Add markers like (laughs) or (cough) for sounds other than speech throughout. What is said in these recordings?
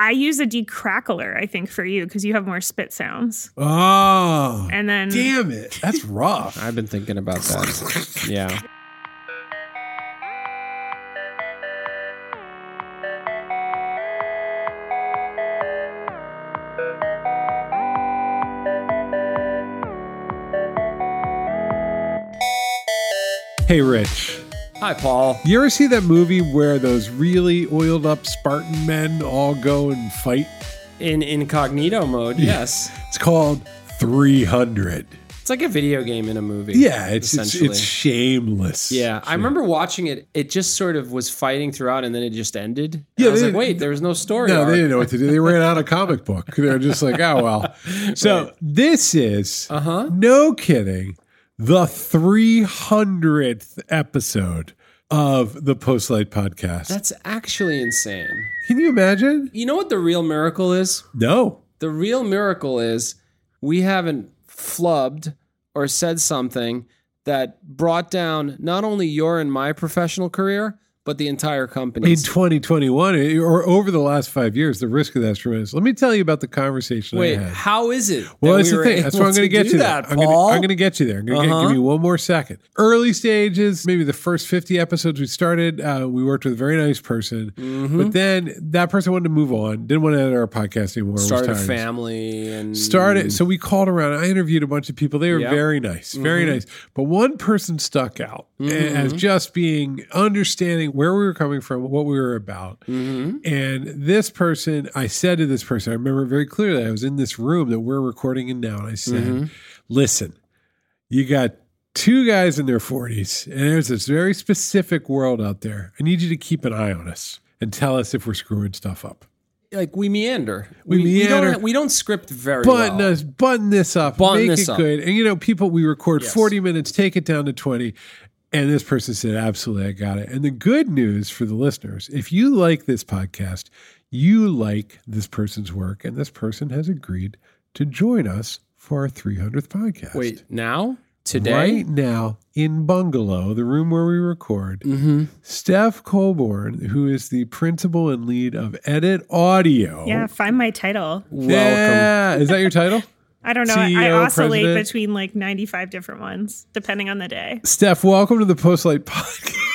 I use a decrackler, I think, for you because you have more spit sounds. Oh, And then damn it. That's rough. I've been thinking about that. Yeah. hey, Rich. Hi, Paul. You ever see that movie where those really oiled up Spartan men all go and fight? In incognito mode, yes. It's called 300. It's like a video game in a movie. Yeah, it's it's, essentially. it's shameless. yeah, I remember watching it. It just sort of was fighting throughout, and then it just ended. And Yeah, I was they- like, wait, there was no story. No, arc. they didn't know what to do. They ran out of comic book. They're just like, oh well. (laughs) So this is Uh huh. no kidding, the 300th episode of the Postlight podcast. That's actually insane. Can you imagine? You know what the real miracle is? No. The real miracle is we haven't flubbed or said something that brought down not only your and my professional career, but the entire company. In 2021 or over the last five years, the risk of that's tremendous. Let me tell you about the conversation Wait, how is it? Well, that's we the thing. That's why I'm going to get you that, there. I'm going to, I'm going to get you there. I'm going to Uh-huh. give you one more second. Early stages, maybe the first 50 episodes we started, uh, we worked with a very nice person, Mm-hmm. but then that person wanted to move on, didn't want to edit our podcast anymore. started a family and Started. So we called around. I interviewed a bunch of people. They were Yep. very nice, very Mm-hmm. nice. But one person stuck out as just being understanding where we were coming from, what we were about. Mm-hmm. And this person, I said to this person, I remember very clearly, I was in this room that we're recording in now, and I said, Mm-hmm. listen, you got two guys in their 40s, and there's this very specific world out there. I need you to keep an eye on us and tell us if we're screwing stuff up. like we meander. We We, meander. don't, we don't script very Button well. us, button this up, Button make this it up. good. And you know, people, we record Yes. 40 minutes, take it down to 20. And this person said, absolutely, I got it. And the good news for the listeners, if you like this podcast, you like this person's work, and this person has agreed to join us for our 300th podcast. Wait, now today? Right now in Bungalow, the room where we record, Mm-hmm. Steph Colbourn, who is the principal and lead of editaudio. yeah, find my title. Welcome. Yeah. Is that your title? (laughs) I don't know. I oscillate president? between like 95 different ones, depending on the day. Steph, welcome to the Postlight (laughs) Podcast.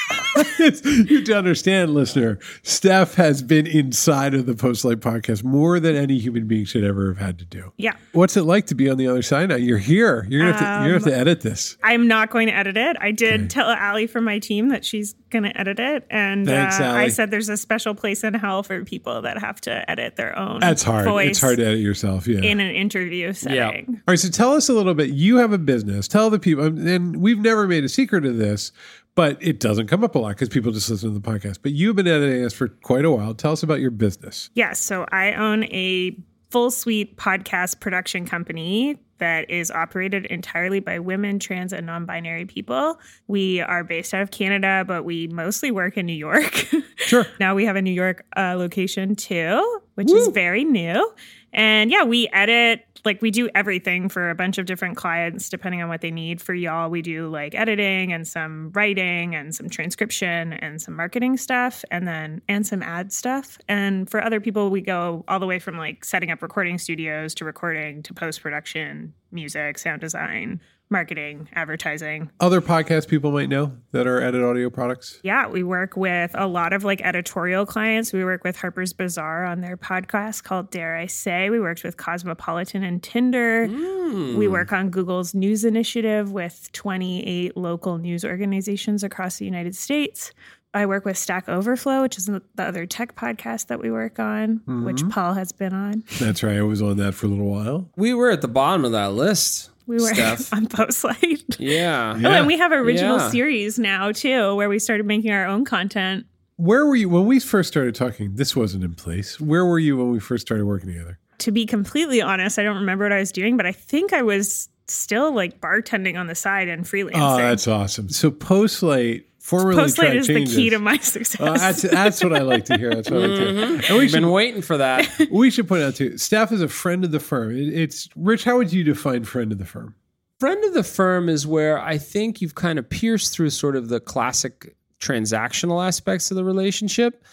(laughs) you have to understand, listener, Steph has been inside of the Postlight Podcast more than any human being should ever have had to do. Yeah. What's it like to be on the other side now? You're here. You're gonna have to, you're gonna have to edit this. I'm not going to edit it. I did tell Ali from my team that she's going to edit it. And Thanks, uh, I said there's a special place in hell for people that have to edit their own That's hard. voice It's hard to edit yourself. Yeah. in an interview setting. All right, so tell us a little bit. You have a business. Tell the people, and we've never made a secret of this, but it doesn't come up a lot because people just listen to the podcast. But you've been editing us for quite a while. Tell us about your business. Yes. So I own a full suite podcast production company that is operated entirely by women, trans, and non binary people. We are based out of Canada, but we mostly work in New York. (laughs) Sure. now we have a New York uh, location too, which is very new. And yeah, we edit, like, we do everything for a bunch of different clients depending on what they need. For y'all, we do like editing and some writing and some transcription and some marketing stuff and then, and some ad stuff. And for other people, we go all the way from like setting up recording studios to recording to post production, music, sound design, marketing, advertising. Other podcast people might know that are editaudio products. Yeah, we work with a lot of like editorial clients. We work with Harper's Bazaar on their podcast called Dare I Say. We worked with Cosmopolitan and Tinder. Hmm. We work on Google's news initiative with 28 local news organizations across the United States. I work with Stack Overflow, which is the other tech podcast that we work on, which mm-hmm. Paul has been on. That's right. I was on that for a little while. We were at the bottom of that list. We were (laughs) Steph. on Postlight. Yeah. Oh, and we have original Yeah. series now too, where we started making our own content. Where were you when we first started talking? This wasn't in place. Where were you when we first started working together? to be completely honest, I don't remember what I was doing, but I think I was still like bartending on the side and oh, freelancing. Oh, that's awesome. So Postlight, formerly Postlight Track is the key to my success. Uh, that's that's what I like to hear. That's what I like to hear. And we We've been waiting for that. (laughs) we should point out too. Steph is a friend of the firm. It- It's Rich. How would you define friend of the firm? Friend of the firm is where I think you've kind of pierced through sort of the classic transactional aspects of the relationship.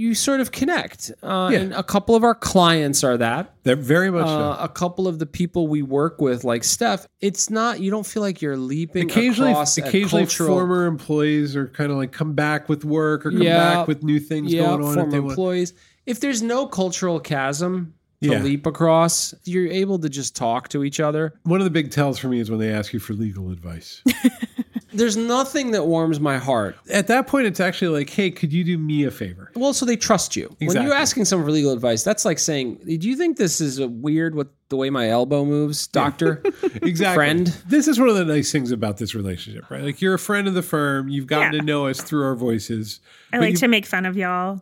You sort of connect. Uh, Yeah. And a couple of our clients are that. They're very much Uh, so. a couple of the people we work with, like Steph, it's not. You don't feel like you're leaping Occasionally, across occasionally, cultural. former employees are kind of like come back with work or come Yeah. back with new things yeah, going on. if former want- employees. If there's no cultural chasm to Yeah. leap across, you're able to just talk to each other. One of the big tells for me is when they ask you for legal advice. (laughs) There's nothing that warms my heart. At that point, it's actually like, hey, could you do me a favor? Well, so they trust you. When you're asking someone for legal advice, that's like saying, "Do you think this is a weird what the way my elbow moves, doctor?" (laughs) Exactly. Friend. This is one of the nice things about this relationship, right? Like you're a friend of the firm. You've gotten Yeah. to know us through our voices. I like you- to make fun of y'all.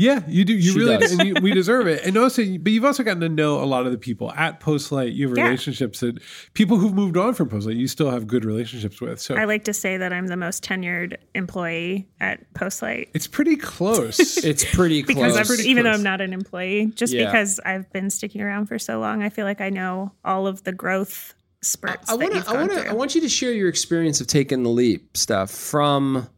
Yeah, you do. You She really does. and you, we deserve it. (laughs) And also, but you've also gotten to know a lot of the people at Postlight. You have Yeah. relationships that people who've moved on from Postlight, you still have good relationships with. So I like to say that I'm the most tenured employee at Postlight it's pretty close. (laughs) it's pretty (laughs) because close. I'm, pretty even though. I'm not an employee, just Yeah. because I've been sticking around for so long, I feel like I know all of the growth spurts I want you've to. I want to. I want you to share your experience of taking the leap, stuff from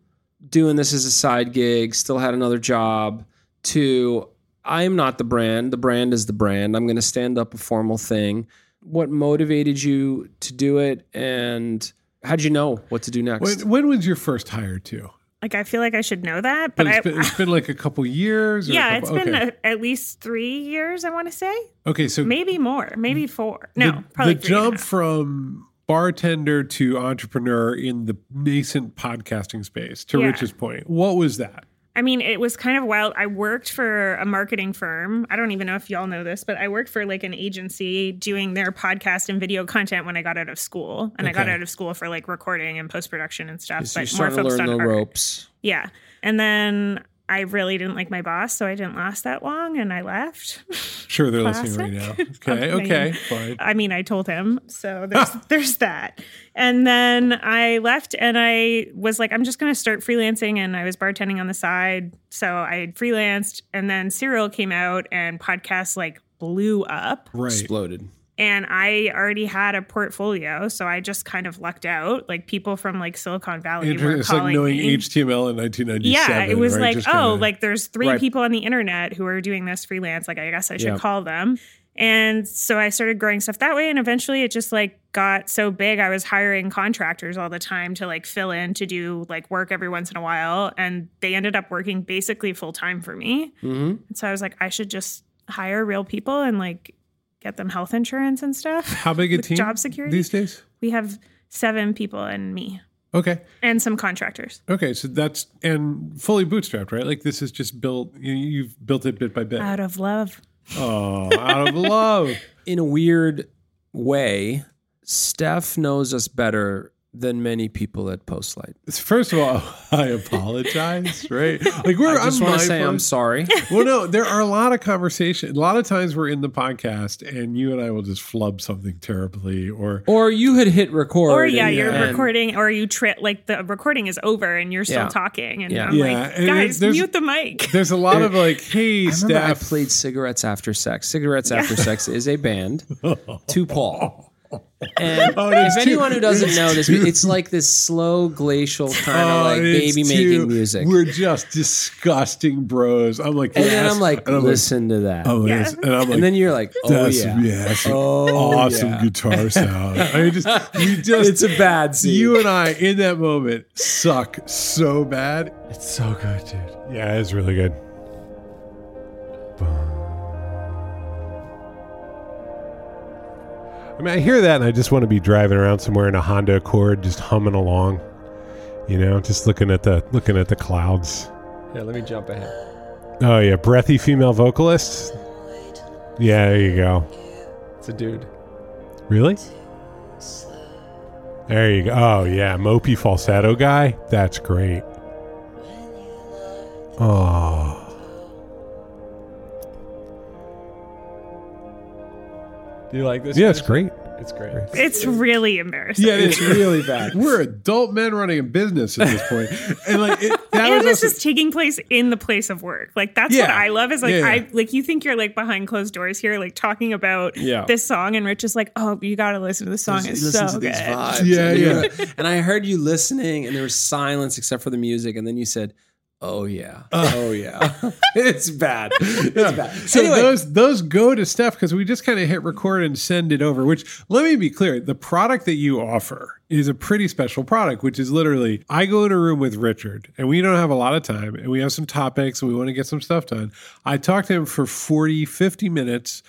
doing this as a side gig, still had another job, to I'm not the brand. The brand is the brand. I'm going to stand up a formal thing. What motivated you to do it, and how did you know what to do next? when, when was your first hire too? like I feel like I should know that, But but, it's I, been, it's been like a couple years. Or yeah, couple- it's been okay. a, at least three years. I want to say okay. So maybe more, maybe four. No, the, probably the three and a jump half. from bartender to entrepreneur in the nascent podcasting space. To Yeah. Rich's point, what was that? I mean, it was kind of wild. I worked for a marketing firm. I don't even know if y'all know this, but I worked for like an agency doing their podcast and video content when I got out of school. And I got out of school for like recording and post production and stuff, so you're but more focused learn on the art. ropes. Yeah. And then I really didn't like my boss, so I didn't last that long and I left. Sure, they're listening right now. (laughs) Okay, okay, fine. I mean, I told him. So there's (laughs) there's that. And then I left and I was like, I'm just gonna start freelancing and I was bartending on the side. So I freelanced and then Serial came out and podcasts like blew up. Right. Exploded. And I already had a portfolio. So I just kind of lucked out. Like people from like Silicon Valley Inter- were It's like knowing me. HTML in 1997. Yeah, it was right? like, Just oh, like there's three Right. people on the internet who are doing this freelance. Like, I guess I should Yeah. call them. And so I started growing stuff that way. And eventually it just like got so big. I was hiring contractors all the time to like fill in to do like work every once in a while. And they ended up working basically full time for me. hmm And so I was like, I should just hire real people and like get them health insurance and stuff. (laughs) how big a team job security? these days? We have seven people and me Okay, and some contractors okay, so that's and fully bootstrapped, right? Like this is just built. You, you've built it bit by bit. out of love. Oh, out of (laughs) love. in a weird way, Steph knows us better than many people at Postlight. First of all, (laughs) I apologize. (laughs) Right? Like we're. I just I'm want to say I'm sorry. (laughs) well, no, there are a lot of conversation. A lot of times we're in the podcast, and you and I will just flub something terribly, or or you had hit record. Or yeah, and- you're and- recording, or you tri- like the recording is over and you're still Yeah. talking, and Yeah. I'm Yeah, like, guys, mute the mic. there's a lot of like, hey, I remember I staff. played Cigarettes After Sex. Cigarettes After Sex is a band to Paul. And Oh, if too- anyone who doesn't know this, too- it's like this slow glacial kind of Oh, like baby too- making music. We're just disgusting bros. I'm like, and then. I'm like, and I'm listen to that. oh, Yeah. yes. and I'm like, and then you're like, oh that's yeah. yes, Oh, awesome yeah. guitar (laughs) sound. I just, you (laughs) just, It's a bad scene. you and I in that moment suck so bad. It's so good, dude. Yeah, it's really good. I mean, I hear that and I just want to be driving around somewhere in a Honda Accord, just humming along. You know, just looking at the looking at the clouds. Yeah, let me jump ahead. Oh yeah, breathy female vocalist. Yeah, there you go. It's a dude. Really? There you go. Oh yeah, mopey falsetto guy. That's great. Oh, Do you like this? yeah, it's great. It's great. It's really embarrassing. Yeah, It's (laughs) really bad. We're adult men running a business at this point, and like it, that and was this also, is taking place in the place of work. Like that's what I love. Is like Yeah, yeah. I like you think you're like behind closed doors here, like talking about Yeah. this song, and Rich is like, "Oh, you got to listen to the song. It's Listen so to good." these vibes. Yeah, yeah. and I heard you listening, and there was silence except for the music, and then you said, Oh yeah. (laughs) Oh yeah. (laughs) it's bad. It's bad. So anyway, those those go to Steph because we just kind of hit record and send it over. Which let me be clear, the product that you offer is a pretty special product, which is literally I go in a room with Richard and we don't have a lot of time and we have some topics and we want to get some stuff done. I talk to him for 40, 50 minutes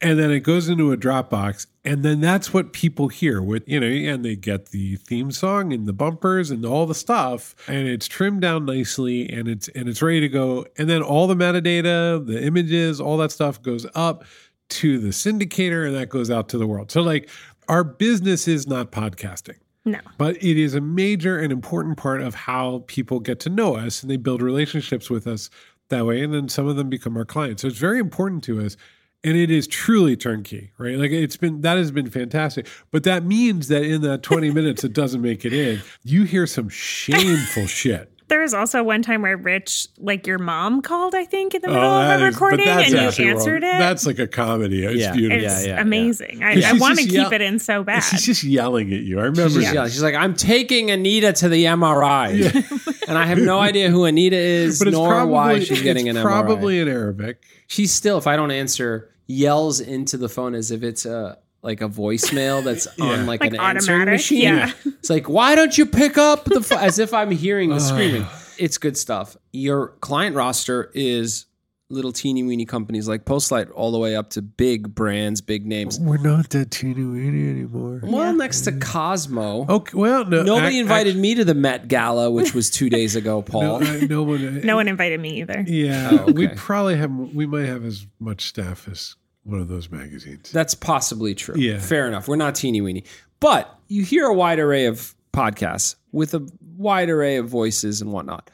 and then it goes into a Dropbox, and then that's what people hear with you know, and they get the theme song and the bumpers and all the stuff, and it's trimmed down nicely, and it's and it's ready to go, and then all the metadata, the images, all that stuff goes up to the syndicator, and that goes out to the world. So like, our business is not podcasting. No. But it is a major and important part of how people get to know us and they build relationships with us that way. And then some of them become our clients. So it's very important to us. And it is truly turnkey, right? Like it's been, that has been fantastic. But that means that in that 20 (laughs) minutes it doesn't make it in, you hear some shameful (laughs) shit. There was also one time where Rich, like your mom, called. I think in the middle Oh, of that a is- recording, that's and you answered wrong. it. That's like a comedy. It's Yeah. beautiful. it's yeah, yeah. amazing. I, I want to keep yell- it in so (laughs) bad. She's just yelling at you. I remember. She's, that. yelling. She's like, I'm taking Anita to the MRI. and I have no idea who Anita is, But nor probably, why she's getting it's an MRI. probably in Arabic. She's still, if I don't answer, yells into the phone as if it's a like a voicemail that's (laughs) Yeah. on like, Like an answering automatic, machine. yeah. (laughs) It's like, why don't you pick up the phone? as if I'm hearing the (sighs) screaming. It's good stuff. Your client roster is little teeny weeny companies like Postlight all the way up to big brands, big names. We're not that teeny weeny anymore. Well, next to Cosmo. Okay, well, no, Nobody ac- invited me to the Met Gala, which was two days ago, (laughs) Paul. No, I- no one. (laughs) Uh, no one invited me either. Yeah, Oh, we probably have. We might have as much staff as one of those magazines. That's possibly true. Yeah. Fair enough. We're not teeny weeny. But you hear a wide array of podcasts with a wide array of voices and whatnot.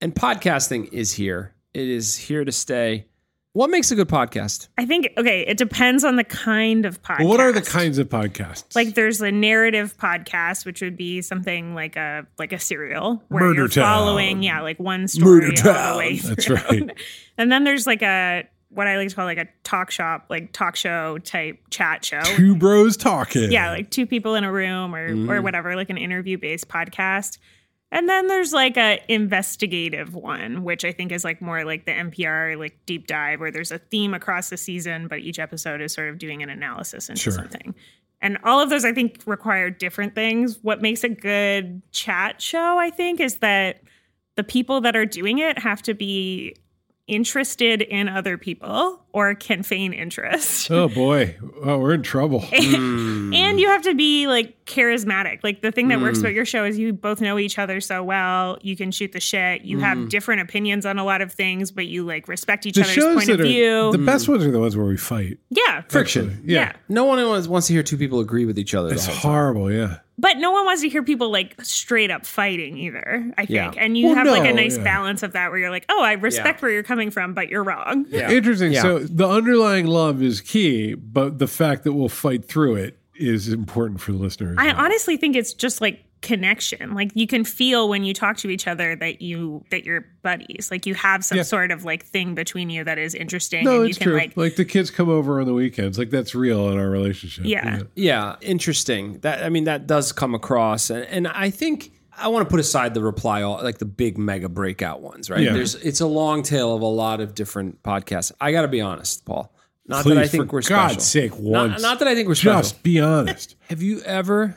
And podcasting is here. It is here to stay. What makes a good podcast? I think okay, it depends on the kind of podcast. Well, what are the kinds of podcasts? Like there's a narrative podcast, which would be something like a like a serial where Murder you're Town. following, yeah, like one story Murder all the way Town. That's through. right. (laughs) And then there's like a what I like to call like a talk shop, like talk show type chat show. two bros talking. Yeah, like two people in a room or Mm-hmm. or whatever, like an interview based podcast. And then there's like a investigative one, which I think is like more like the NPR like deep dive, where there's a theme across the season, but each episode is sort of doing an analysis into Sure. something. And all of those I think require different things. What makes a good chat show, I think, is that the people that are doing it have to be interested in other people or can feign interest. Oh boy, oh we're in trouble. (laughs) And you have to be like charismatic. Like the thing that Mm. works about your show is you both know each other so well. You can shoot the shit. You have different opinions on a lot of things, but you like respect each Mm. The other's point of are view. the best ones are the ones where we fight. yeah. Friction. Actually, Yeah, No one wants, wants to hear two people agree with each other. it's the time. horrible. Yeah, But no one wants to hear people like straight up fighting either, I think. Yeah. And you Well, have like a nice yeah. balance of that where you're like, oh, I respect where you're coming from, but you're wrong. Yeah. interesting. Yeah. So the underlying love is key, but the fact that we'll fight through it is important for the listeners. I honestly think it's just like connection. Like you can feel when you talk to each other that you that you're buddies. Like you have some Yeah. sort of like thing between you that is interesting no, and you it's can true. like Like, the kids come over on the weekends. Like that's real in our relationship. Yeah. Yeah, interesting. That I mean, that does come across, and, and I think I want to put aside the reply all like the big mega breakout ones, right? Yeah. There's it's a long tail of a lot of different podcasts. I got to be honest, Paul. Not Please, that I think for we're God's special. sake, once. Not, not that I think we're special. Just be honest. Have you ever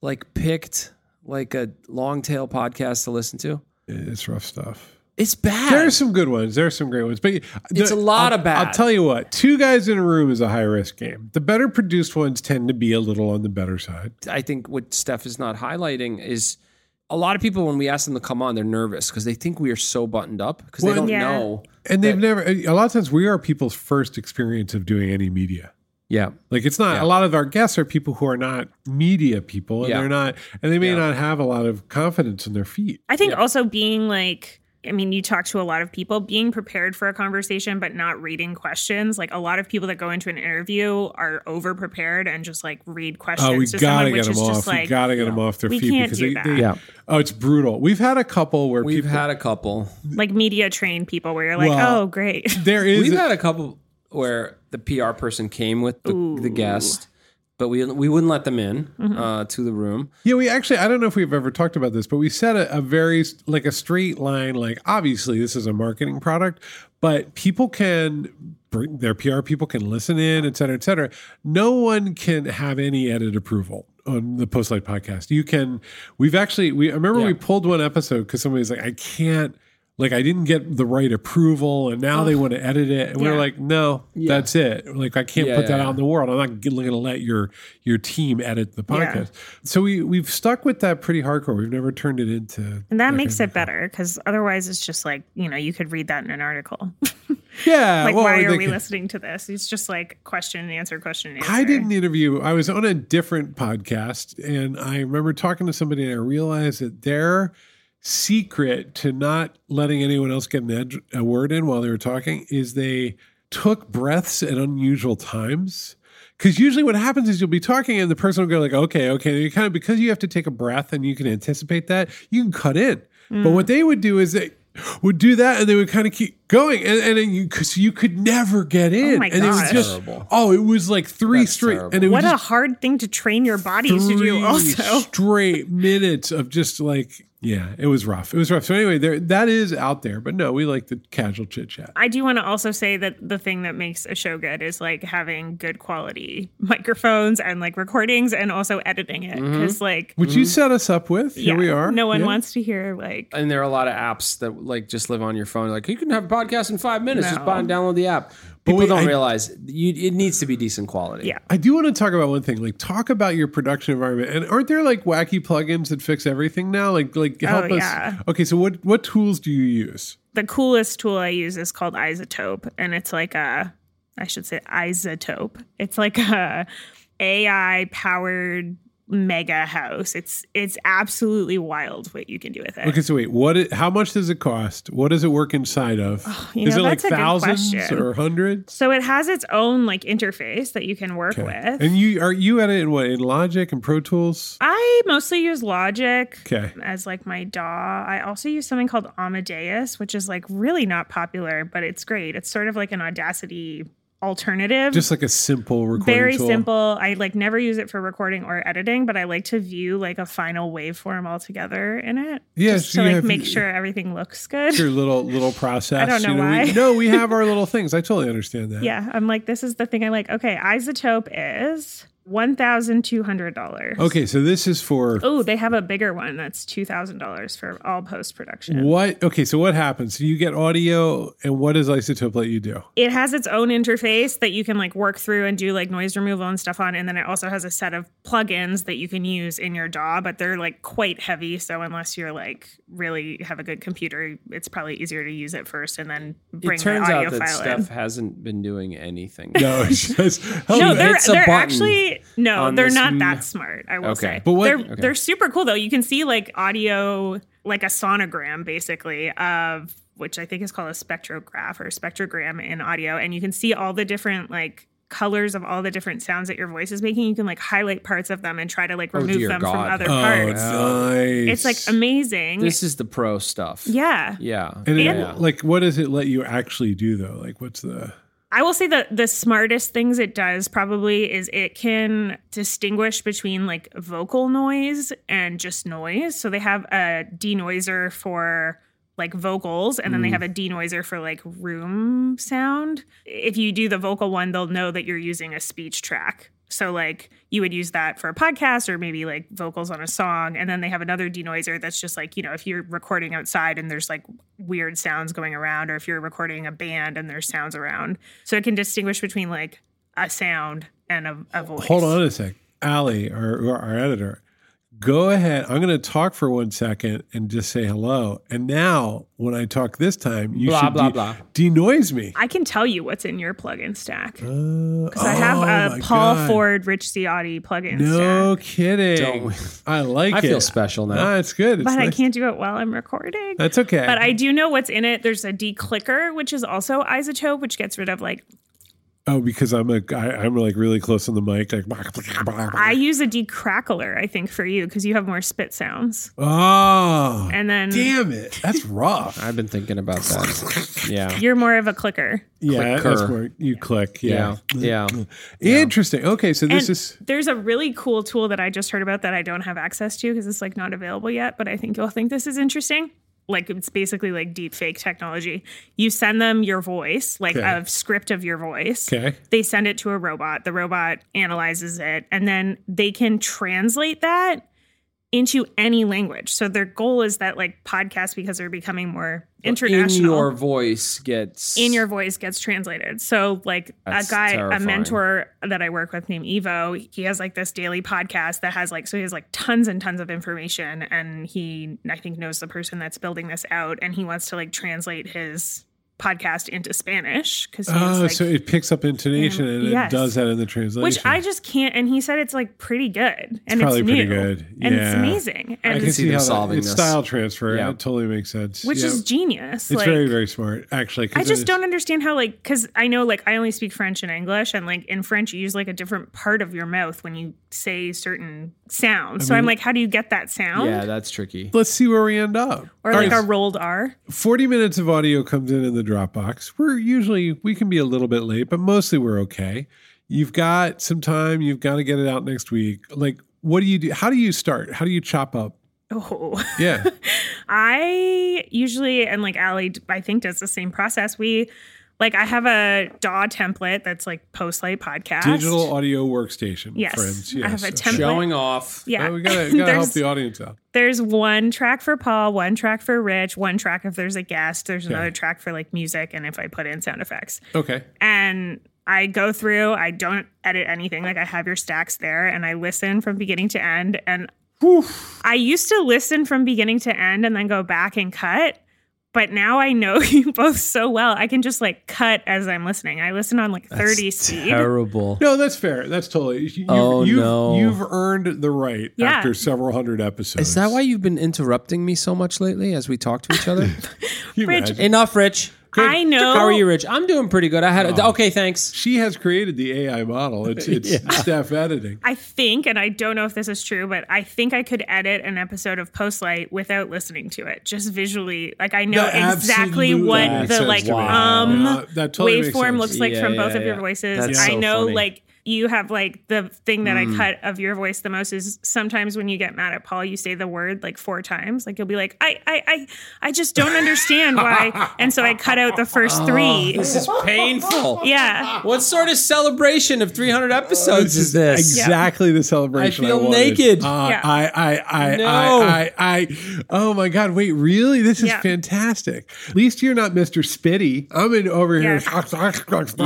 like picked like a long tail podcast to listen to? it's rough stuff. It's bad. There are some good ones. There are some great ones, but It's a lot I'll- of bad. I'll tell you what: two guys in a room is a high risk game. The better produced ones tend to be a little on the better side. I think what Steph is not highlighting is a lot of people when we ask them to come on, they're nervous because they think we are so buttoned up because Well, they don't Yeah. know. And they've never. A lot of times, we are people's first experience of doing any media. Yeah. Like it's not Yeah. a lot of our guests are people who are not media people, and Yeah. they're not, and they may Yeah. not have a lot of confidence in their feet. I think Yeah. also being like I mean, you talk to a lot of people, being prepared for a conversation, but not reading questions. Like a lot of people that go into an interview are over prepared and just like read questions. Oh, we to gotta someone, get them is off. just we like, gotta get them off their we feet can't because do they, that. they- Yeah. Oh, it's brutal. We've had a couple where We've people. had a couple. like media trained people where you're like, Well, oh, great. there is We've a- had a couple where the PR person came with the, the guest, but we we wouldn't let them in Mm-hmm. uh, to the room. Yeah, we actually, I don't know if we've ever talked about this, but we set a, a very, like a straight line, like obviously this is a marketing product, but people can bring their PR people can listen in, et cetera, et cetera. No one can have any edit approval on the Postlight podcast. You can, we've actually, we, I remember we pulled one episode because somebody's like, I can't, like I didn't get the right approval and now they want to edit it. And Yeah. we're like, no, Yeah. that's it. Like I can't Yeah, put that out in the world. I'm not going to let your your team edit the podcast. So we we've stuck with that pretty hardcore. We've never turned it into And that like makes it better because otherwise it's just like, you know, you could read that in an article. (laughs) Yeah. (laughs) like, well, why are we listening to this? It's just like question and answer, question and answer. I didn't interview. I was on a different podcast, and I remember talking to somebody, and I realized that their secret to not letting anyone else get an ed- a word in while they were talking is they took breaths at unusual times. Because usually what happens is you'll be talking and the person will go like, okay, okay. And you kind of because you have to take a breath and you can anticipate that, you can cut in. But what mm. they would do is they would do that and they would kind of keep going and, and then you because you could never get oh in. my and it was just Terrible. oh, it was like three That's straight terrible. and it was What a hard thing to train your body to do three also. straight minutes of just like yeah, it was rough. It was rough. So anyway, there that is out there, but no, we like the casual chit chat. I do want to also say that the thing that makes a show good is like having good quality microphones and like recordings and also editing it. Mm-hmm. Because like Which you mm-hmm. set us up with. Here yeah, we are. No one Yeah. wants to hear like And there are a lot of apps that like just live on your phone. Like you can have a podcast in five minutes. Just buy and download the app. People wait, don't I- realize you, it needs to be decent quality. Yeah. I do want to talk about one thing. Like, talk about your production environment. And aren't there like wacky plugins that fix everything now? Like, like oh, help us. Oh, yeah. Okay, so what what tools do you use? the coolest tool I use is called iZotope, and it's like a, I should say iZotope. It's like a AI powered mega house. It's it's absolutely wild what you can do with it. Okay, so wait, what? How much does it cost? What does it work inside of? Oh, you Is know, it like that's a good thousands or hundreds? So it has its own like interface that you can work with. And you are you edit in what in Logic and Pro Tools? I mostly use Logic Okay. as like my DAW. I also use something called Amadeus, which is like really not popular, but it's great. It's sort of like an Audacity alternative. Just like a simple recording very tool. simple. I like never use it for recording or editing, but I like to view like a final waveform all together in it. Yes, just to like make sure everything looks good. Your little little (laughs) process. I don't know you why. We, no, we have our (laughs) little things. I totally understand that. Yeah, I'm like, this is the thing I like. Okay, iZotope is one thousand two hundred dollars. Okay, so this is for Oh, they have a bigger one that's two thousand dollars for all post production. what? Okay, so what happens? So you get audio, and what does iZotope let you do? It has its own interface that you can like work through and do like noise removal and stuff on, and then it also has a set of plugins that you can use in your DAW, but they're like quite heavy. So unless you're like really have a good computer, it's probably easier to use it first and then bring It turns the audio out that file Steph in. hasn't been doing anything. No, it's just No, oh, they're hits a they're button actually no, they're this not m- that smart. I will Okay. say, But what- they're okay. they're super cool though. You can see like audio, like a sonogram basically of which I think is called a spectrograph or spectrogram in audio, and you can see all the different like colors of all the different sounds that your voice is making. You can like highlight parts of them and try to like Oh, remove dear them God. from other oh, parts. nice. It's like amazing. This is the pro stuff. yeah. Yeah. And it, yeah. like, what does it let you actually do though? Like, what's the? I will say that the smartest things it does probably is it can distinguish between like vocal noise and just noise. So they have a denoiser for like vocals and then they mm. have a denoiser for like room sound. If you do the vocal one, they'll know that you're using a speech track. So like you would use that for a podcast or maybe like vocals on a song and then they have another denoiser that's just like, you know, if you're recording outside and there's like weird sounds going around or if you're recording a band and there's sounds around. So it can distinguish between like a sound and a, a voice. Hold on a sec, Ali, our our editor. Go ahead. I'm going to talk for one second and just say hello. And now, when I talk this time, you Blah, should blah, de- blah. denoise me. I can tell you what's in your plugin stack. Because Because I have a Paul Ford Rich Ziade plugin No stack. kidding. Don't I like I it. I feel special now. Ah, it's good. It's But I can't do it while I'm recording. That's okay. But I do know what's in it. There's a declicker, which is also iZotope, which gets rid of like Oh, because I'm a I, I'm like really close on the mic. Like, I use a decrackler, I think, for you because you have more spit sounds. oh, And then damn it, that's rough. I've been thinking about that. Yeah. you're more of a clicker. yeah, clicker. that's where you click. Yeah, Yeah. Yeah. (laughs) Interesting. Okay, so this And is there's a really cool tool that I just heard about that I don't have access to because it's like not available yet, but I think you'll think this is interesting. Like it's basically like deep fake technology. You send them your voice, like Okay. a script of your voice. okay. They send it to a robot. The robot analyzes it and then they can translate that into any language. So their goal is that like podcasts because they're becoming more international In your voice gets in your voice gets translated. So like That's a guy, terrifying. a mentor that I work with named Evo, he has like this daily podcast that has like so he has like tons and tons of information and he I think knows the person that's building this out and he wants to like translate his podcast into Spanish because Oh, like so it picks up intonation and Yes. it does that in the translation. which I just can't and he said it's like pretty good and it's, probably new pretty good. and it's Yeah. amazing I can see see them how that, solving it's this. style transfer. Yeah. It totally makes sense. which Yeah. is genius. it's like, very very smart actually. 'cause I just don't understand how like because I know like I only speak French and English and like in French you use like a different part of your mouth when you say certain sounds. so I'm like, how do you get that sound? Yeah, that's tricky. Let's see where we end up. or All like right, a rolled R. 40 minutes of audio comes in in the Dropbox. We're usually, we can be a little bit late, but mostly we're okay. You've got some time. You've got to get it out next week. Like, what do you do? How do you start? How do you chop up? Oh, Yeah. (laughs) I usually and like Ali I think does the same process. We like I have a DAW template that's like post Postlight podcast. Digital audio workstation, Yes. friends. I have a So- template. Showing off. Yeah, Oh, we gotta, (laughs) we gotta help the audience out. there's one track for Paul, one track for Rich, one track if there's a guest, there's Okay. another track for like music and if I put in sound effects. Okay. and I go through, I don't edit anything. Like I have your stacks there and I listen from beginning to end. And I used to listen from beginning to end and then go back and cut. But now I know (laughs) you both so well. I can just like cut as I'm listening. I listen on like 30 speed. Terrible. No, that's fair. That's totally. You, Oh, you've, no. You've earned the right Yeah. after several hundred episodes. Is that why you've been interrupting me so much lately as we talk to each other? (laughs) Rich, imagine? Enough, Rich. I know. How are you, Rich? I'm doing pretty good. I had a, okay, thanks. She has created the AI model. It's it's (laughs) Yeah. staff editing. I think, and I don't know if this is true, but I think I could edit an episode of Postlight without listening to it, just visually. Like I know That exactly what the like to me. um Yeah, that totally makes waveform looks like Yeah, from yeah, both of your voices. That's I so know funny. like you have like the thing that Mm. I cut of your voice the most is sometimes when you get mad at Paul, you say the word like four times. Like you'll be like, I I I, I just don't understand why. and so I cut out the first (laughs) three. This is painful. Yeah. What sort of celebration of 300 episodes is this? Exactly the celebration. I feel wanted. naked. Uh, Yeah. I, I, I, No. I, I, I, oh my God! Wait, really? This is Yeah. fantastic. At least you're not Mr. Spitty. I'm in over here.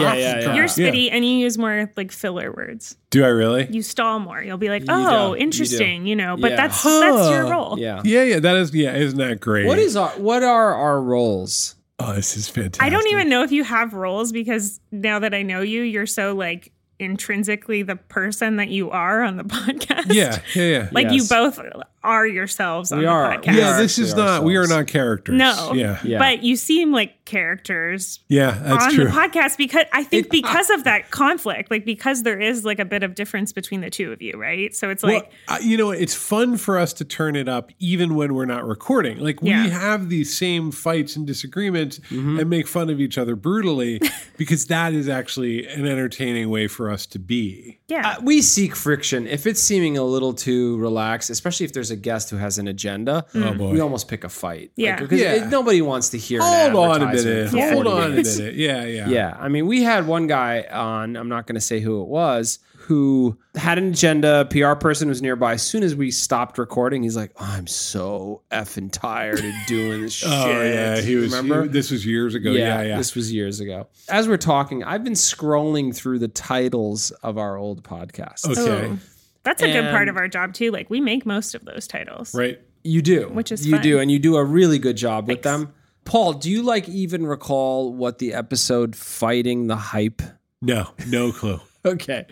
Yeah, yeah, (laughs) yeah. You're spitty and you use more like filler words. Do I really? you stall more. You'll be like, "Oh. You interesting," you, know. But Yeah. that's that's your role. Yeah. Yeah, yeah. That is. Yeah, isn't that great? What is our what are our roles? Oh, this is fantastic. I don't even know if you have roles because now that I know you, you're so like intrinsically the person that you are on the (laughs) podcast. Yeah, yeah, yeah. Like you both are yourselves on We the are. podcast. Yeah, this is actually not. We are not characters. No. Yeah. Yeah. But you seem like characters Yeah, that's on true. the podcast because I think because of that conflict, like because there is like a bit of difference between the two of you, right? So it's like well, you know, it's fun for us to turn it up even when we're not recording. Like we Yeah. have these same fights and disagreements Mm-hmm. and make fun of each other brutally (laughs) because that is actually an entertaining way for us to be. yeah. Uh, we seek friction. If it's seeming a little too relaxed, especially if there's a guest who has an agenda, Oh boy. we almost pick a fight. Yeah. Like, because Yeah. it- nobody wants to hear. an Hold on a minute. Yeah. Hold 40 on a minute. Yeah, yeah. Yeah, I mean, we had one guy on. I'm not going to say who it was. Who had an agenda? PR person was nearby. As soon as we stopped recording, he's like, "I'm so effing tired of doing this shit." (laughs) Oh yeah, he was. Remember? he- this was years ago. Yeah, yeah. This was years ago. As we're talking, I've been scrolling through the titles of our old podcasts. okay, Oh. That's a good part of our job too. Like we make most of those titles. right. You do, Which is you fun. do, and you do a really good job with them. Paul, do you like even recall what the episode "Fighting the Hype"? No, no clue. (laughs) Okay,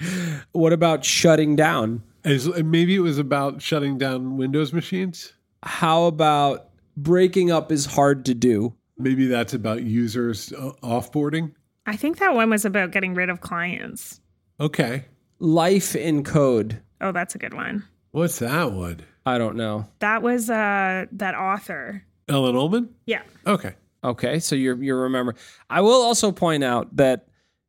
what about shutting down? As, maybe it was about shutting down Windows machines. How about breaking up is hard to do? Maybe that's about users uh, offboarding. I think that one was about getting rid of clients. Okay. Life in Code. Oh, that's a good one. What's that one? I don't know. That was uh that author. Ellen Ullman? Yeah. Okay. Okay, so you're you're remember. I will also point out that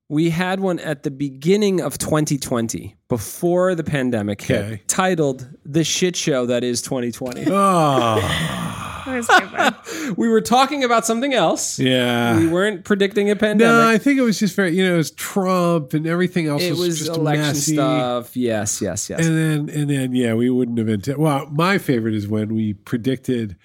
we had one at the beginning of 2020, before the pandemic Okay. hit, titled "The Shit Show That Is 2020." Oh, (laughs) That was a good one. we were talking about something else. yeah. We weren't predicting a pandemic. No, I think it was just very, you know, it was Trump and everything else it was, was just election messy. stuff. Yes, yes, yes. And then, and then, yeah, we wouldn't have been. T- well, my favorite is when we predicted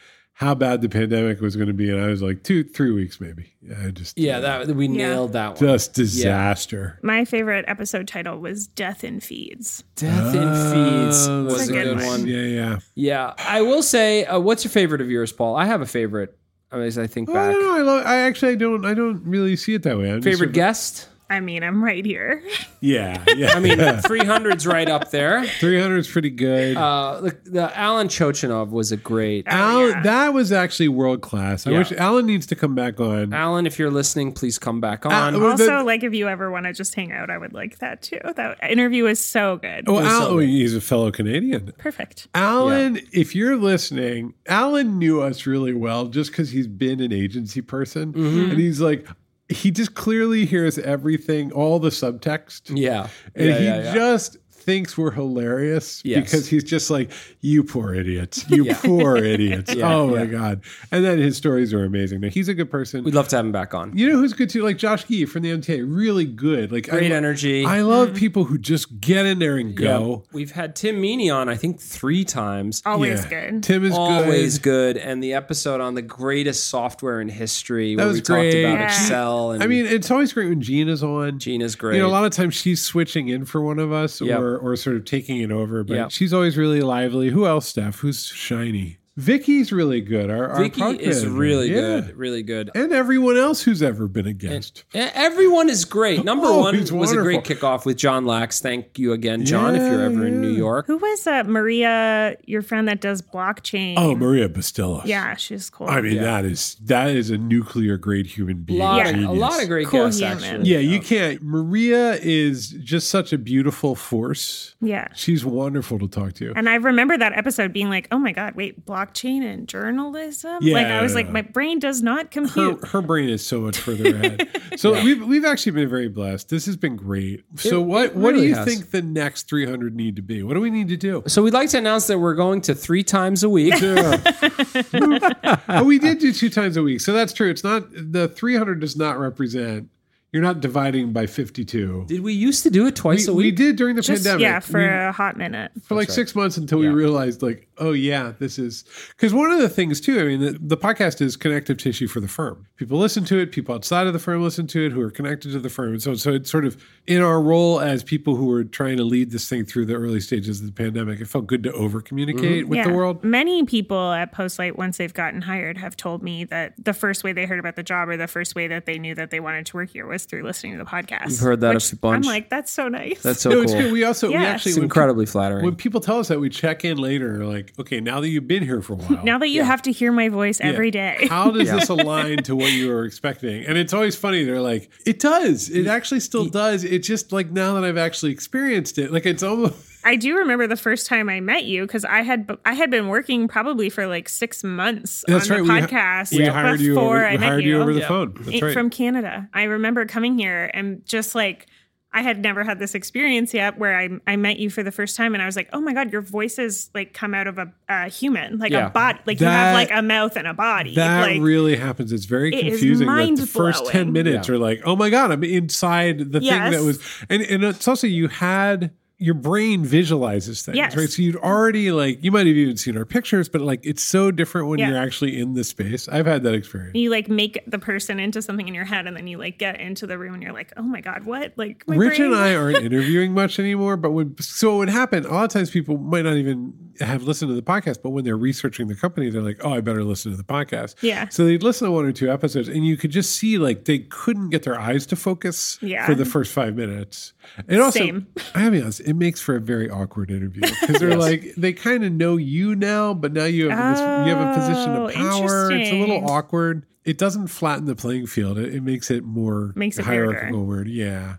how bad the pandemic was going to be, and I was like two, three weeks maybe. Yeah, I just yeah, that we Yeah. nailed that one. just disaster. My favorite episode title was Death in Feeds. Death in Feeds Oh, was a a good good one. Yeah, yeah. Yeah, I will say, uh, what's your favorite of yours, Paul? I have a favorite. As I think I back, don't know. I, love, I actually I don't. I don't really see it that way. I'm just favorite sort of- guest. I mean, I'm right here. (laughs) Yeah, yeah. I mean, 300's right up there. three hundred is pretty good. Uh, the, the Alan Chochinov was a great. Alan, yeah. that was actually world class. I Yeah. wish Alan needs to come back on. Alan, if you're listening, please come back on. Uh, well, Also, the- like if you ever want to just hang out, I would like that too. That interview is so good. Oh, was so Alan, good. he's a fellow Canadian. Perfect. Alan, if you're listening, Alan knew us really well just because he's been an agency person. Mm-hmm. And he's like, he just clearly hears everything, all the subtext. yeah, And yeah, he yeah, yeah. just thinks we're hilarious Yes. because he's just like, you poor idiots. (laughs) You poor idiots. Yeah, oh my yeah. God. And then his stories are amazing. Now, he's a good person. We'd love to have him back on. You know who's good too? Like Josh Gee from the MTA. Really good. Like Great I, energy. I love mm-hmm. people who just get in there and Yeah. go. We've had Tim Meaney on, I think, three times. Always Yeah. good. Tim is Always good. good. And the episode on the greatest software in history, That where was we talked about Yeah. Excel. And I mean, it's always great when Gina's on. Gina's great. You know, a lot of times she's switching in for one of us Yep. or or sort of taking it over, but Yep. she's always really lively. Who else, Steph? Who's shiny? Vicky's really good. Our, our Vicky product is manager. really Yeah. good. Really good. And everyone else who's ever been a guest. E- Everyone is great. (laughs) Number Oh, one he's was a great kickoff with Jon Lax. Thank you again, Jon, if you're Yeah, ever in. New York. Who was uh, Maria, your friend that does blockchain? Oh, Maria Bustillos. yeah, she's cool. I mean, Yeah. that is that is a nuclear grade human A being. lot, of, a lot of great Cool guests, human. actually. Yeah, you can't. Maria is just such a beautiful force. yeah. She's wonderful to talk to. And I remember that episode being like, oh my God, wait, blockchain and journalism? Yeah. Like, I was like, my brain does not her, compute. her brain is so much further ahead. (laughs) So we've we've actually been very blessed. This has been great. So It- what it what do you has. think the next 300 need to be? What do we need to do? So we'd like to announce that we're going to three times a week. oh, (laughs) we did do two times a week. So that's true. It's not the 300 does not represent you're not dividing by 52. Did we used to do it twice We, a week? we did during the Just, pandemic. yeah, for We- a hot minute. for like six months until we realized like oh yeah this is because one of the things too i mean the, the podcast is connective tissue for the firm people listen to it people outside of the firm listen to it who are connected to the firm and so so it's sort of in our role as people who are trying to lead this thing through the early stages of the pandemic it felt good to over communicate mm-hmm. with the world Many people at Postlight, once they've gotten hired, have told me that the first way they heard about the job or the first way that they knew that they wanted to work here was through listening to the podcast. We've heard that a bunch. I'm like, that's so nice. That's (laughs) so no cool. it's good we also we actually it's incredibly pe- flattering. when people tell us that we check in later like okay now that you've been here for a (laughs) while now that you have to hear my voice every day. (laughs) How does this align to what you were expecting? And it's always funny. They're like, it does. It actually still does. It's just like now that I've actually experienced it, like it's almost. I do remember the first time I met you because I had I had been working probably for like six months That's on right. the We ha- podcast We hired you. before Over, I we met hired you, you over the Yeah. phone. That's right. from Canada. I remember coming here and just like I had never had this experience yet where I I met you for the first time and I was like, oh my god, your voice is like come out of a, a human, like Yeah. a body, like you have like a mouth and a body. that like, really happens. It's very It is confusing. Like the first ten minutes Yeah. are like, oh my god, I'm inside the thing that was, and and it's also you had. Your brain visualizes things, Yes. right? So you'd already like you might have even seen our pictures, but like it's so different when Yeah. you're actually in the space. I've had that experience. you like make the person into something in your head and then you like get into the room and you're like, oh my god, what? Like my Rich brain- and I (laughs) aren't interviewing much anymore, but when so it would happen, a lot of times people might not even have listened to the podcast, but when they're researching the company, they're like, "Oh, I better listen to the podcast." Yeah. So they'd listen to one or two episodes, and you could just see like they couldn't get their eyes to focus Yeah. for the first five minutes. And also, Same. (laughs) I have to be honest, it makes for a very awkward interview because they're (laughs) like they kind of know you now, but now you have this you have a position Oh, of power. It's a little awkward. it doesn't flatten the playing field. It, it makes it more Makes it hierarchical. Weird, yeah.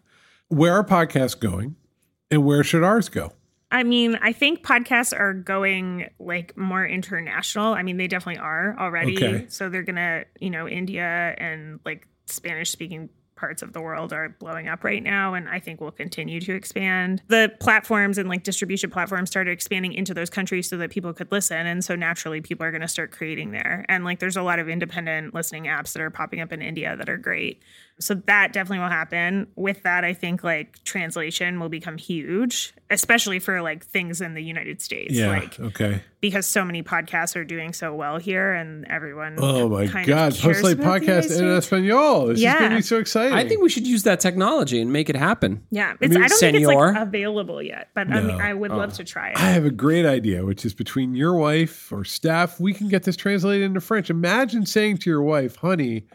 Where are podcasts going, and where should ours go? I mean, I think podcasts are going like more international. I mean, they definitely are already. Okay. So they're gonna, you know, India and like Spanish speaking parts of the world are blowing up right now and I think will continue to expand. The platforms and like distribution platforms started expanding into those countries so that people could listen and so naturally people are going to start creating there. And like there's a lot of independent listening apps that are popping up in India that are great. So that definitely will happen. With that, I think like translation will become huge, especially for like things in the United States. Yeah. Like okay. because so many podcasts are doing so well here and everyone Oh my kind of God! cares Postlight about podcast in Espanol. This is Yeah. going to be so exciting. I think we should use that technology and make it happen. Yeah, it's, I, mean, don't think it's like available yet, but I mean, I would Oh. love to try it. I have a great idea, which is between your wife or Steph, we can get this translated into French. Imagine saying to your wife, honey,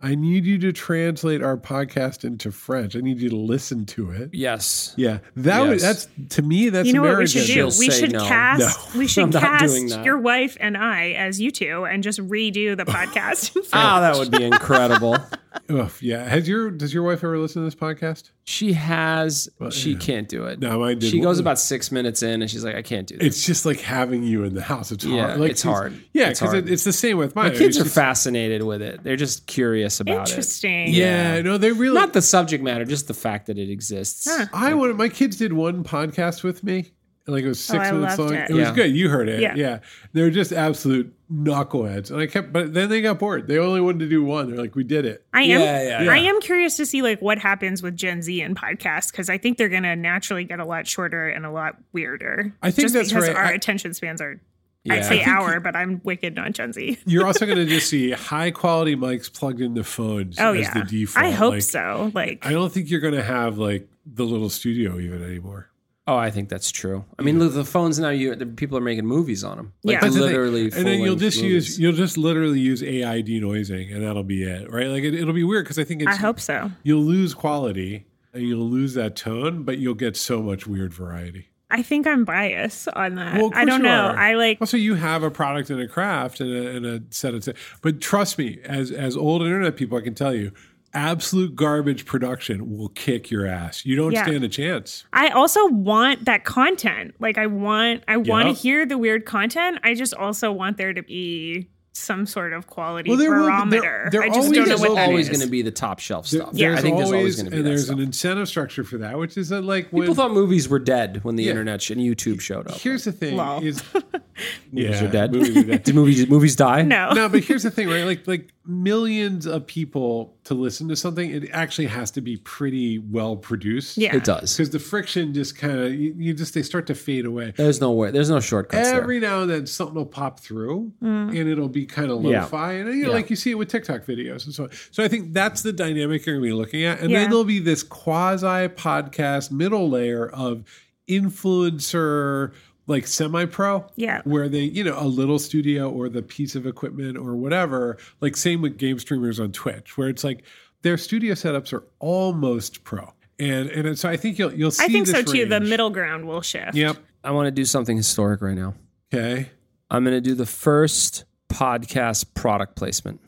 I need you to translate our podcast into French. I need you to listen to it. Yes. Yeah. That would Yes. that's to me, that's you know what we should do? She'll We should no. cast. No. We (laughs) should I'm not cast your wife and I as you two, and just redo the (laughs) podcast. in French. Ah, that would be incredible. (laughs) Ugh, yeah. Has your does your wife ever listen to this podcast? she has. She yeah. can't do it. No, mine did. She goes about six minutes in and she's like, I can't do this. It's just like having you in the house. It's Yeah, hard. Like, it's hard. Yeah, because it, it's the same with mine. My kids are just- fascinated with it. They're just curious about it. Interesting. Yeah, no, they really. Not the subject matter, just the fact that it exists. Huh. I wanted my kids did one podcast with me. Like it was oh, six Oh, minutes long. it. It, was good. You heard it. Yeah. Yeah. They were just absolute knuckleheads. And I kept but then they got bored. They only wanted to do one. They're like, we did it. I am. Yeah, yeah, I am curious to see like what happens with Gen Z and podcasts because I think they're going to naturally get a lot shorter and a lot weirder. I think just that's because right. our I- attention spans are. Yeah. I'd say think- hour, but I'm wicked not Gen Z. (laughs) You're also gonna just see high quality mics plugged into phones Oh as yeah, the default. I hope Like, so. Like I don't think you're gonna have like the little studio even anymore. Oh, I think that's true. I mean, look, the phones now, you the people are making movies on them. Like Yeah. That's the literally. and then you'll just movies. use you'll just literally use AI denoising and that'll be it, right? Like it, it'll be weird because I think it's I hope so. you'll lose quality and you'll lose that tone, but you'll get so much weird variety. I think I'm biased on that. Well, of I don't you know. are. I like Also, you have a product and a craft and a, and a set of, but trust me, as as old internet people, I can tell you, absolute garbage production will kick your ass. You don't Yeah. stand a chance. I also want that content. Like I want I want to hear the weird content. I just also want there to be some sort of quality Well, there will- there- barometer. there I just always don't know there's what that always is. going to be the top shelf There- stuff. there's I think there's always always going to be and there's stuff. an incentive structure for that, which is that like when People thought movies were dead when the Yeah. internet sh- and YouTube showed up. here's the thing Lol. is (laughs) movies Yeah, are dead. movies are dead. (laughs) Did movies movies die? No. no, but here's the thing, right? Like like millions of people to listen to something, it actually has to be pretty well produced. Yeah. It does. Because the friction just kind of you, you just they start to fade away. There's no way. There's no shortcuts Every now and then something will pop through mm. and it'll be kind of Yeah. lo-fi. And you know, Yeah. like you see it with TikTok videos and so on. So I think that's the dynamic you're gonna be looking at. And Yeah. then there'll be this quasi podcast middle layer of influencer like semi-pro Yeah. where they you know a little studio or the piece of equipment or whatever like same with game streamers on twitch where it's like their studio setups are almost pro and and so i think you'll you'll see I think this so too. The middle ground will shift. yep. I want to do something historic right now. okay I'm going to do the first podcast product placement.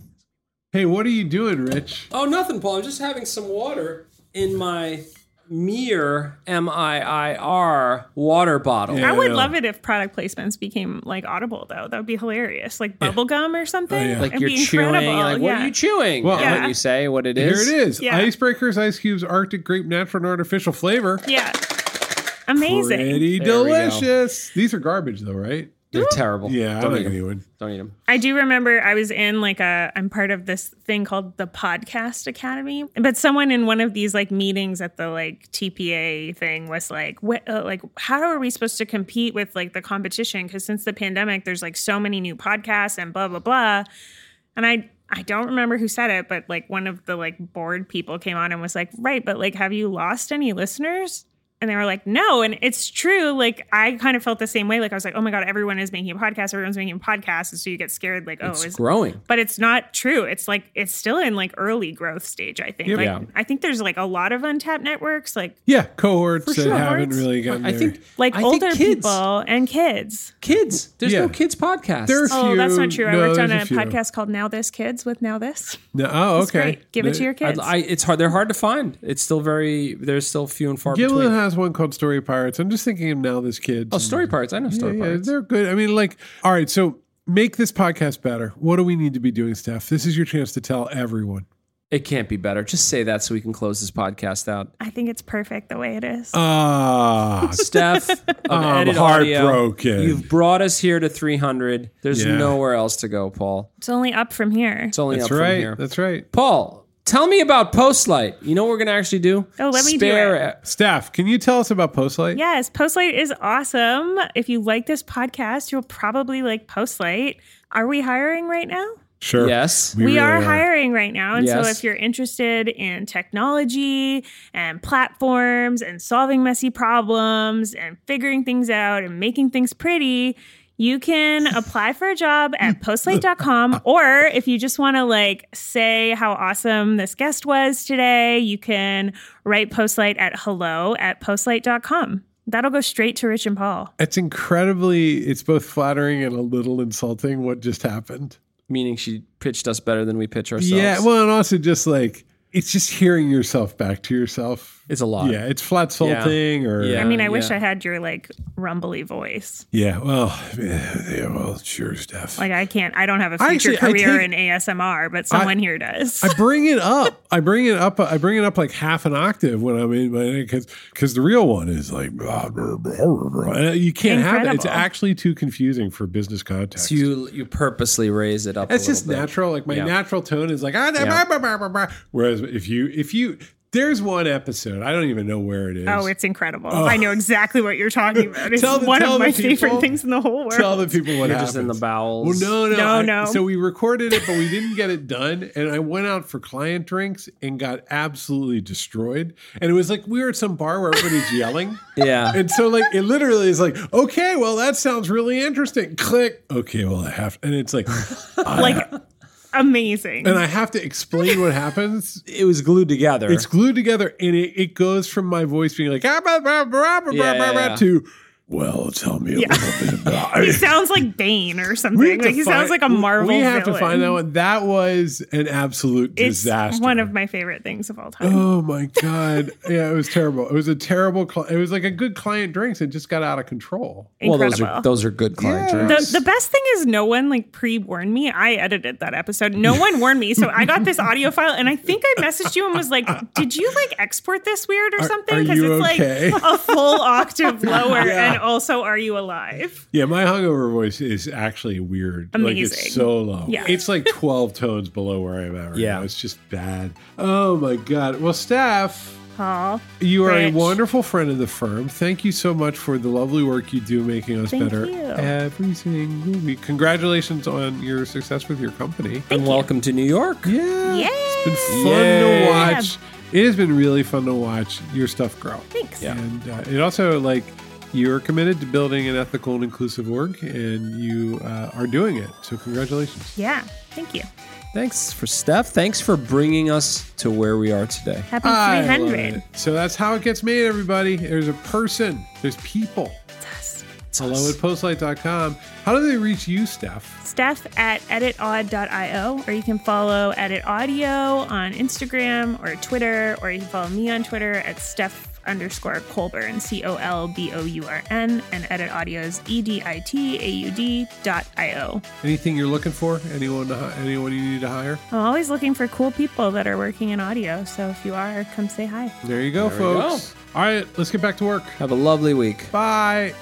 hey what are you doing rich Oh, nothing, Paul. I'm just having some water in my MiiR M I I R water bottle. Yeah. I would love it if product placements became like audible though. That would be hilarious. Like bubble gum or something. Oh, yeah. Like It'd you're be chewing. incredible. Like, what yeah. are you chewing? Well, and Yeah. when you say what it is. Here it is. Yeah. icebreakers ice cubes arctic grape natural and artificial flavor Yeah. Amazing. pretty There delicious these are garbage though right they're terrible. yeah don't don't eat like them. anyone Don't eat them. I do remember I was in like a I'm part of this thing called the Podcast Academy, but someone in one of these like meetings at the like TPA thing was like, what, uh, like how are we supposed to compete with like the competition? Because since the pandemic, there's like so many new podcasts and blah blah blah, and I. I don't remember who said it, but like one of the like board people came on and was like, "Right, but like, have you lost any listeners?" And they were like, no. And it's true. Like, I kind of felt the same way. Like, I was like, oh my God, everyone is making a podcast. Everyone's making a podcast. And so you get scared, like, oh, It's is growing. but it's not true. It's like it's still in like early growth stage. I think. Yeah. Like Yeah. I think there's like a lot of untapped networks, like Yeah, cohorts For that sure. haven't really gotten I there. think like I think older kids, people and kids. Kids. There's Yeah. no kids podcast. There are Oh, that's not true. I worked on there's a, podcast called NowThis Kids with NowThis. No, oh, okay. great. Give it to your kids. I, I, it's hard. They're hard to find. It's still very. There's still few and far Gillian between. Has one called Story Pirates. I'm just thinking of NowThis kid. oh, Story Pirates. I know Yeah, story yeah, parts. they're good. I mean, like, all right, so make this podcast better. What do we need to be doing, Steph? This is your chance to tell everyone. It can't be better. Just say that so we can close this podcast out. I think it's perfect the way it is. Ah, (laughs) Steph, (laughs) I'm editaudio, heartbroken. You've brought us here to 300. There's Yeah. nowhere else to go, Paul. it's only up from here. It's only that's up right. from here. That's right. Paul, tell me about Postlight. You know what we're going to actually do? Oh, let me do Spare it. Steph, can you tell us about Postlight? Yes, Postlight is awesome. If you like this podcast, you'll probably like Postlight. Are we hiring right now? Sure. Yes. We, really are, hiring right now. And so if you're interested in technology and platforms and solving messy problems and figuring things out and making things pretty, you can (laughs) apply for a job at postlight.com. (laughs) or if you just want to like say how awesome this guest was today, you can write postlight at hello at postlight.com. That'll go straight to Rich and Paul. It's incredibly, it's both flattering and a little insulting what just happened. Meaning she pitched us better than we pitch ourselves. Yeah. Well, and also just like, it's just hearing yourself back to yourself. It's a lot. Yeah. It's flat salting or, Yeah. I mean, I wish. I had your like rumbly voice. yeah. Well, (sighs) yeah, well, sure, Steph. Like I can't, I don't have a future actually- career take- in ASMR, but someone here does. I (laughs) bring it up. I bring it up. I bring it up like half an octave when I'm in my because because the real one is like blah, blah, blah, blah, blah. And you can't have that. It's actually too confusing for business context. So you you purposely raise it up. It's a just bit. natural. Like my Yeah. natural tone is like ah, Yeah. blah, blah, blah, blah, blah. whereas if you if you there's one episode I don't even know where it is. oh, it's incredible. Oh. I know exactly what you're talking (laughs) about. It's Tell the- one tell of my people- favorite things in the whole world. tell the people what You're happens. just in the bowels. Well, no, no, No, I- no. So we recorded it, but we didn't get it done. And I went out for client drinks and got absolutely destroyed. And it was like we were at some bar where everybody's yelling. (laughs) Yeah. And so, like, it literally is like, okay, well, that sounds really interesting. Click. Okay, well, I have, and it's like, (laughs) I- like amazing. and I have to explain what happens. it was glued together. It's glued together, and it, it goes from my voice being like, ah, blah, blah, blah, blah, Yeah, blah, yeah, blah, yeah. to, well, tell me a Yeah. little bit about (laughs) he sounds like Bane or something. Like he find- sounds like a Marvel. We have to find that one. That was an absolute It's disaster. one of my favorite things of all time. Oh my god! (laughs) Yeah, it was terrible. It was a terrible. Cli- it was like a good client drinks. It just got out of control. well, Incredible. those are those are good client Yeah. drinks. the, the best thing is no one like pre-warned me. I edited that episode. No one (laughs) warned me. So I got this audio file and I think I messaged you and was like, did you like export this weird or Are- something? Because it's okay? like a full octave lower Yeah. And also are you alive? Yeah, my hungover voice is actually weird. Like Amazing. it's so low. Yeah. It's like twelve tones below where I'm at right Yeah. now. It's just bad. Oh my god. Well, Steph, Paul. you are Rich. a wonderful friend of the firm. Thank you so much for the lovely work you do making us Thank better you. every single week. Congratulations on your success with your company. and welcome to New York. Yeah. Yay. It's been fun Yay. to watch. It has been really fun to watch your stuff grow. Thanks. Yeah. And uh, it also like you're committed to building an ethical and inclusive org, and you uh, are doing it. So congratulations. Yeah. Thank you. Thanks for Steph. Thanks for bringing us to where we are today. Happy I 300. So that's how it gets made, everybody. There's a person. There's people. Hello at postlight.com. How do they reach you, Steph? Steph at editaudio.io, or you can follow editaudio on Instagram or Twitter, or you can follow me on Twitter at Steph underscore Colbourn, C O L B O U R N, and editaudio's E D I T A U D dot I O. Anything you're looking for? Anyone? To, anyone you need to hire? I'm always looking for cool people that are working in audio, so if you are, come say hi. There you go, There we folks. All right, let's get back to work. Have a lovely week. Bye.